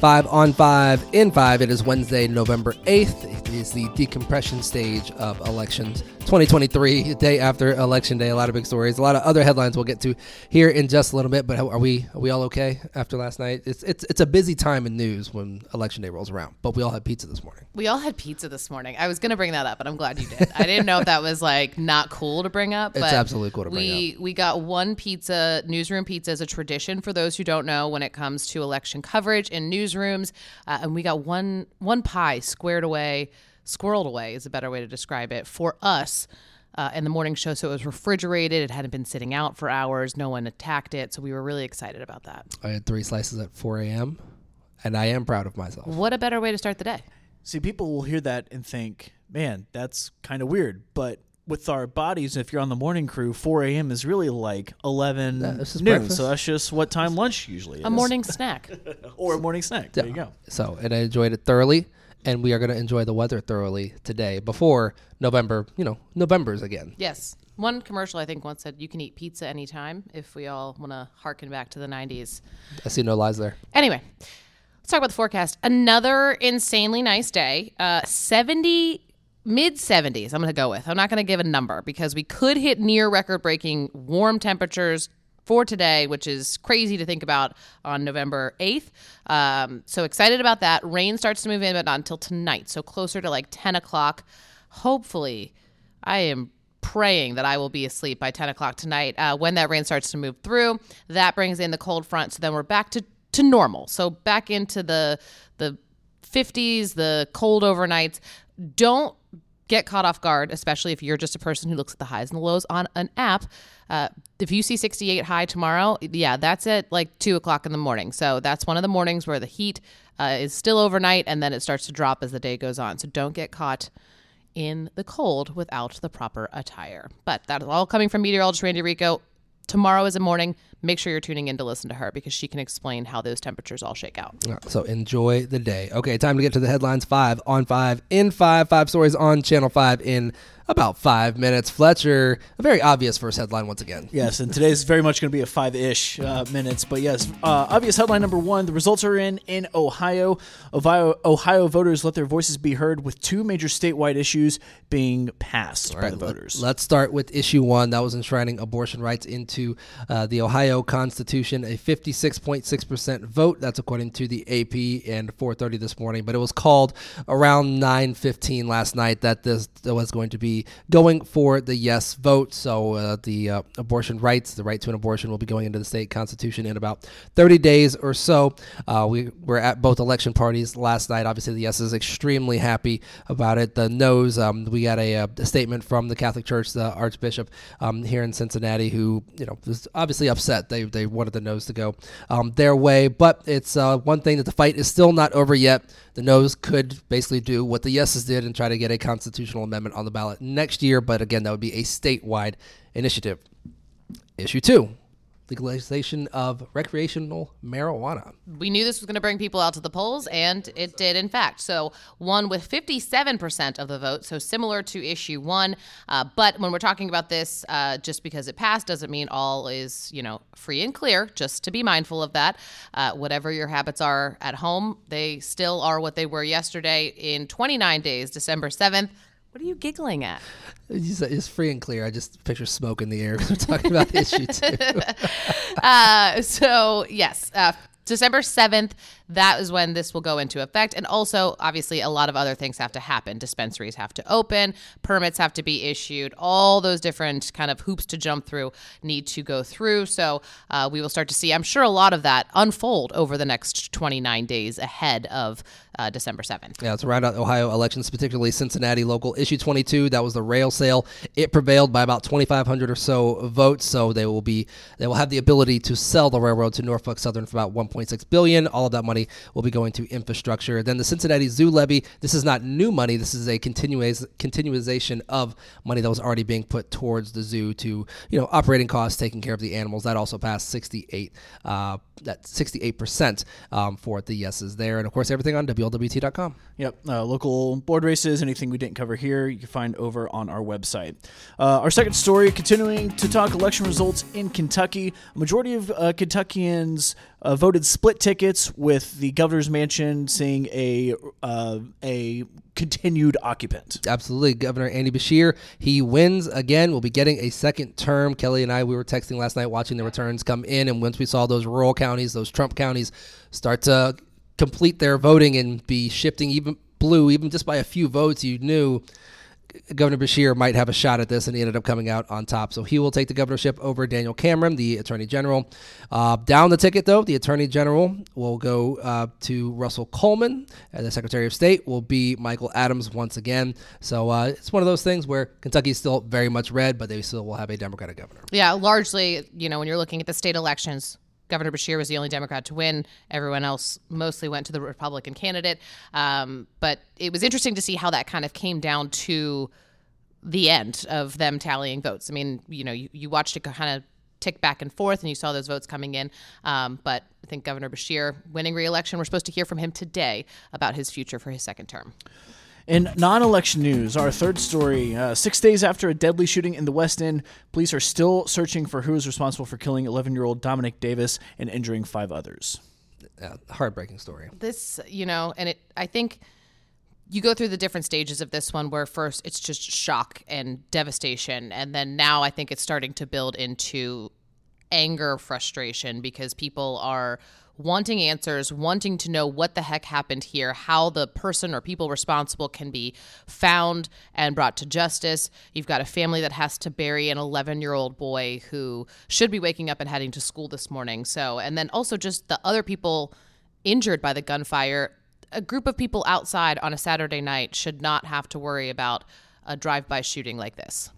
Five on five in five. It is Wednesday, November 8th. Is the decompression stage of elections 2023, day after election day. A lot of big stories, a lot of other headlines we'll get to here in just a little bit. But are we are we all okay after last night? It's it's it's a busy time in news when election day rolls around. But we all had pizza this morning. We all had pizza this morning. I was going to bring that up, but I'm glad you did. I didn't know if that was like not cool to bring up. It's but absolutely cool to bring up. we, We got one pizza. Newsroom pizza is a tradition for those who don't know when it comes to election coverage in newsrooms, uh, and we got one one pie squared away, squirreled away is a better way to describe it for us. Uh, in the morning show, so it was refrigerated. It hadn't been sitting out for hours. No one attacked it, so we were really excited about that. I had three slices at 4 a.m. and I am proud of myself. What a better way to start the day! See, people will hear that and think, man, that's kind of weird. But with our bodies, if you're on the morning crew, 4 a.m. is really like 11 Yeah, noon. breakfast. So that's just what time lunch usually is. A morning snack. or a morning snack. There you go. So, and I enjoyed it thoroughly, and we are going to enjoy the weather thoroughly today before November. You know, November's again. Yes. One commercial I think once said you can eat pizza anytime if we all want to harken back to the 90s. I see no lies there. Anyway, let's talk about the forecast. Another insanely nice day. Uh, 70, mid 70s, I'm going to go with. I'm not going to give a number because we could hit near record breaking warm temperatures for today, which is crazy to think about on November 8th. Um, so excited about that. Rain starts to move in, but not until tonight. So closer to like 10 o'clock. Hopefully, I am praying that I will be asleep by 10 o'clock tonight. Uh, when that rain starts to move through, that brings in the cold front. So then we're back to, to normal. So back into the the 50s, the cold overnights. Don't get caught off guard, especially if you're just a person who looks at the highs and the lows on an app. Uh, if you see 68 high tomorrow, yeah, that's at like two o'clock in the morning. So that's one of the mornings where the heat uh, is still overnight and then it starts to drop as the day goes on. So don't get caught in the cold without the proper attire. But that's all coming from meteorologist Randi Rico. Tomorrow is a morning. Make sure you're tuning in to listen to her because she can explain how those temperatures all shake out. So enjoy the day. Okay, time to get to the headlines. Five on five in five. Five stories on Channel Five in about five minutes. Fletcher, a very obvious first headline once again. Yes, and today's very much going to be a five-ish uh, minutes. But yes, uh, obvious headline number one: the results are in in Ohio. Ohio. Ohio voters let their voices be heard with two major statewide issues being passed by the voters. Let's start with issue one. That was enshrining abortion rights into uh, the Ohio Constitution. A 56.6% vote. That's according to the AP and 4:30 this morning. But it was called around 9:15 last night that this was going to be going for the yes vote. So uh, the uh, abortion rights, the right to an abortion, will be going into the state constitution in about 30 days or so. Uh, we were at both election parties last night. Obviously, the yes is extremely happy about it. The no's, um, we got a, a statement from the Catholic Church, the Archbishop um, here in Cincinnati, who you know was obviously upset. They they wanted the no's to go um, their way, but it's uh, one thing that the fight is still not over yet. The no's could basically do what the yeses did and try to get a constitutional amendment on the ballot next year, but again, that would be a statewide initiative. Issue two legalization of recreational marijuana. We knew this was going to bring people out to the polls, and it did, in fact. So, one with 57% of the vote, so similar to issue one. Uh, but when we're talking about this, uh, just because it passed doesn't mean all is, you know, free and clear, just to be mindful of that. Uh, whatever your habits are at home, they still are what they were yesterday in 29 days, December 7th. What are you giggling at? It's it's free and clear. I just picture smoke in the air because we're talking about the issue too. uh, so yes, uh, December 7th, that is when this will go into effect. And also, obviously, a lot of other things have to happen. Dispensaries have to open, permits have to be issued, all those different kind of hoops to jump through need to go through. So uh, we will start to see, I'm sure, a lot of that unfold over the next 29 days ahead of uh, December 7th. Yeah, it's around Ohio elections, particularly Cincinnati local issue 22. That was the rail sale. It prevailed by about 2,500 or so votes. So they will be they will have the ability to sell the railroad to Norfolk Southern for about 1.6 billion. All of that money money will be going to infrastructure. Then the Cincinnati Zoo levy. This is not new money. This is a continuation of money that was already being put towards the zoo to you know operating costs, taking care of the animals. That also passed 68 uh, that 68 percent um, for the yeses there, and of course everything on WLWT.com. Yep, uh, local board races, anything we didn't cover here, you can find over on our website. Uh, our second story, continuing to talk election results in Kentucky. Majority of uh, Kentuckians uh, voted split tickets, with the governor's mansion seeing a uh, a continued occupant. Absolutely, Governor Andy Beshear, he wins again. We'll be getting a second term. Kelly and I, we were texting last night, watching the returns come in, and once we saw those rural counties, those Trump counties, start to complete their voting and be shifting even blue, even just by a few votes, you knew Governor Beshear might have a shot at this, and he ended up coming out on top. So he will take the governorship over Daniel Cameron, the Attorney General. Uh, down the ticket, though, the Attorney General will go uh, to Russell Coleman, and the Secretary of State will be Michael Adams once again. So uh, it's one of those things where Kentucky is still very much red, but they still will have a Democratic governor. Yeah, largely, you know, when you're looking at the state elections, Governor Beshear was the only Democrat to win. Everyone else mostly went to the Republican candidate. Um, but it was interesting to see how that kind of came down to the end of them tallying votes. I mean, you know, you, you watched it kind of tick back and forth and you saw those votes coming in. Um, but I think Governor Beshear winning reelection, we're supposed to hear from him today about his future for his second term. In non election news, our third story uh, six days after a deadly shooting in the West End, police are still searching for who is responsible for killing 11 year old Dominic Davis and injuring five others. Uh, heartbreaking story. This, you know, and it, I think you go through the different stages of this one where first it's just shock and devastation. And then now I think it's starting to build into anger, frustration because people are wanting answers, wanting to know what the heck happened here, how the person or people responsible can be found and brought to justice. You've got a family that has to bury an 11 year old boy who should be waking up and heading to school this morning. So, and then also just the other people injured by the gunfire. A group of people outside on a Saturday night should not have to worry about a drive by shooting like this.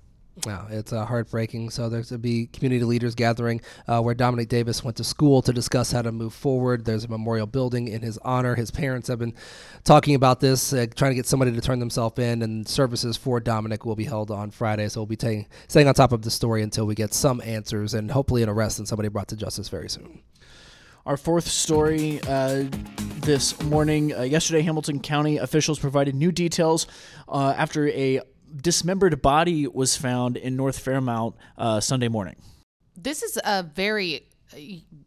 Wow, it's uh, heartbreaking. So there's to be community leaders gathering uh, where Dominic Davis went to school to discuss how to move forward. There's a memorial building in his honor. His parents have been talking about this, uh, trying to get somebody to turn themselves in, and services for Dominic will be held on Friday. So we'll be t- staying on top of the story until we get some answers and hopefully an arrest and somebody brought to justice very soon. Our fourth story uh, this morning. Uh, yesterday, Hamilton County officials provided new details uh, after a dismembered body was found in North Fairmount uh, Sunday morning. This is a very uh,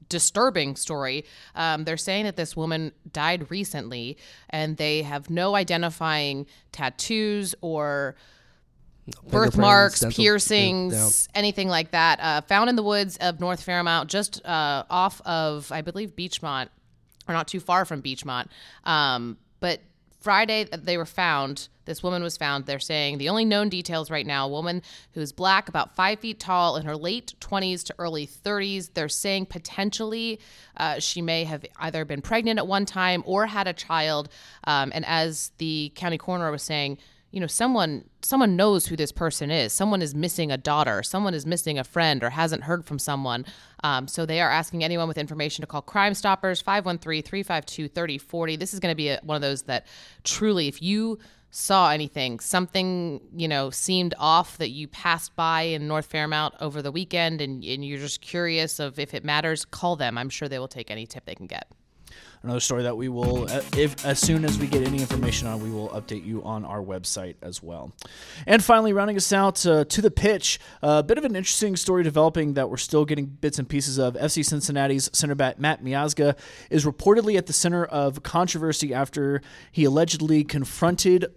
disturbing story. Um, they're saying that this woman died recently, and they have no identifying tattoos or birthmarks, piercings, yeah. anything like that. Uh, found in the woods of North Fairmount, just uh, off of, I believe, Beechmont, or not too far from Beechmont. Um, but Friday, that they were found. This woman was found. They're saying the only known details right now a woman who's black, about five feet tall, in her late 20s to early 30s. They're saying potentially uh, she may have either been pregnant at one time or had a child. Um, and as the county coroner was saying, you know someone someone knows who this person is. Someone is missing a daughter. Someone is missing a friend or hasn't heard from someone. Um, so they are asking anyone with information to call crime stoppers 513-352-3040 this is going to be a, one of those that truly if you saw anything something you know seemed off that you passed by in north fairmount over the weekend and, and you're just curious of if it matters call them. I'm sure they will take any tip they can get another story that we will, uh, if as soon as we get any information on, we will update you on our website as well. And finally, rounding us out uh, to the pitch, a uh, bit of an interesting story developing that we're still getting bits and pieces of. FC Cincinnati's center back Matt Miazga is reportedly at the center of controversy after he allegedly confronted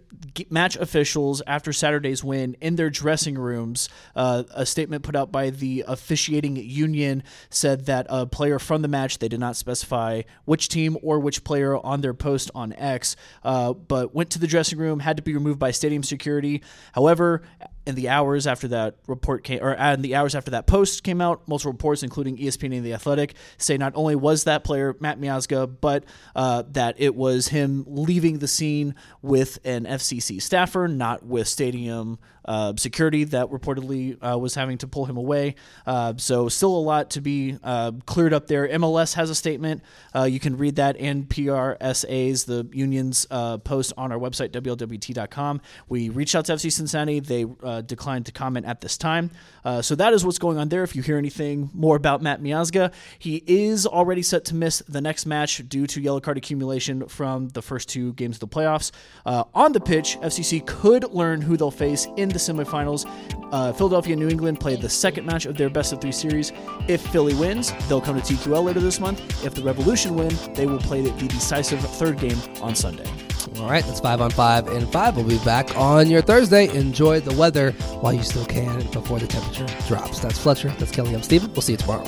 match officials after Saturday's win in their dressing rooms. Uh, a statement put out by the officiating union said that a player from the match, they did not specify which team or which player on their post on X, uh, but went to the dressing room, had to be removed by stadium security. However, in the hours after that report came, or in the hours after that post came out, multiple reports, including ESPN and The Athletic, say not only was that player Matt Miazga, but uh, that it was him leaving the scene with an FCC staffer, not with stadium uh, security that reportedly uh, was having to pull him away. Uh, so, still a lot to be uh, cleared up there. MLS has a statement. Uh, you can read that in PSRA's, the union's uh, post on our website, WLWT.com. We reached out to FC Cincinnati. They Uh, declined to comment at this time. Uh, so, that is what's going on there. If you hear anything more about Matt Miazga, he is already set to miss the next match due to yellow card accumulation from the first two games of the playoffs. Uh, on the pitch, FCC could learn who they'll face in the semifinals. Uh, Philadelphia and New England play the second match of their best of three series. If Philly wins, they'll come to TQL later this month. If the Revolution win, they will play the decisive third game on Sunday. All right, that's five on five and five. We'll be back on your Thursday. Enjoy the weather while you still can before the temperature drops. That's Fletcher. That's Kelly. I'm Steven. We'll see you tomorrow.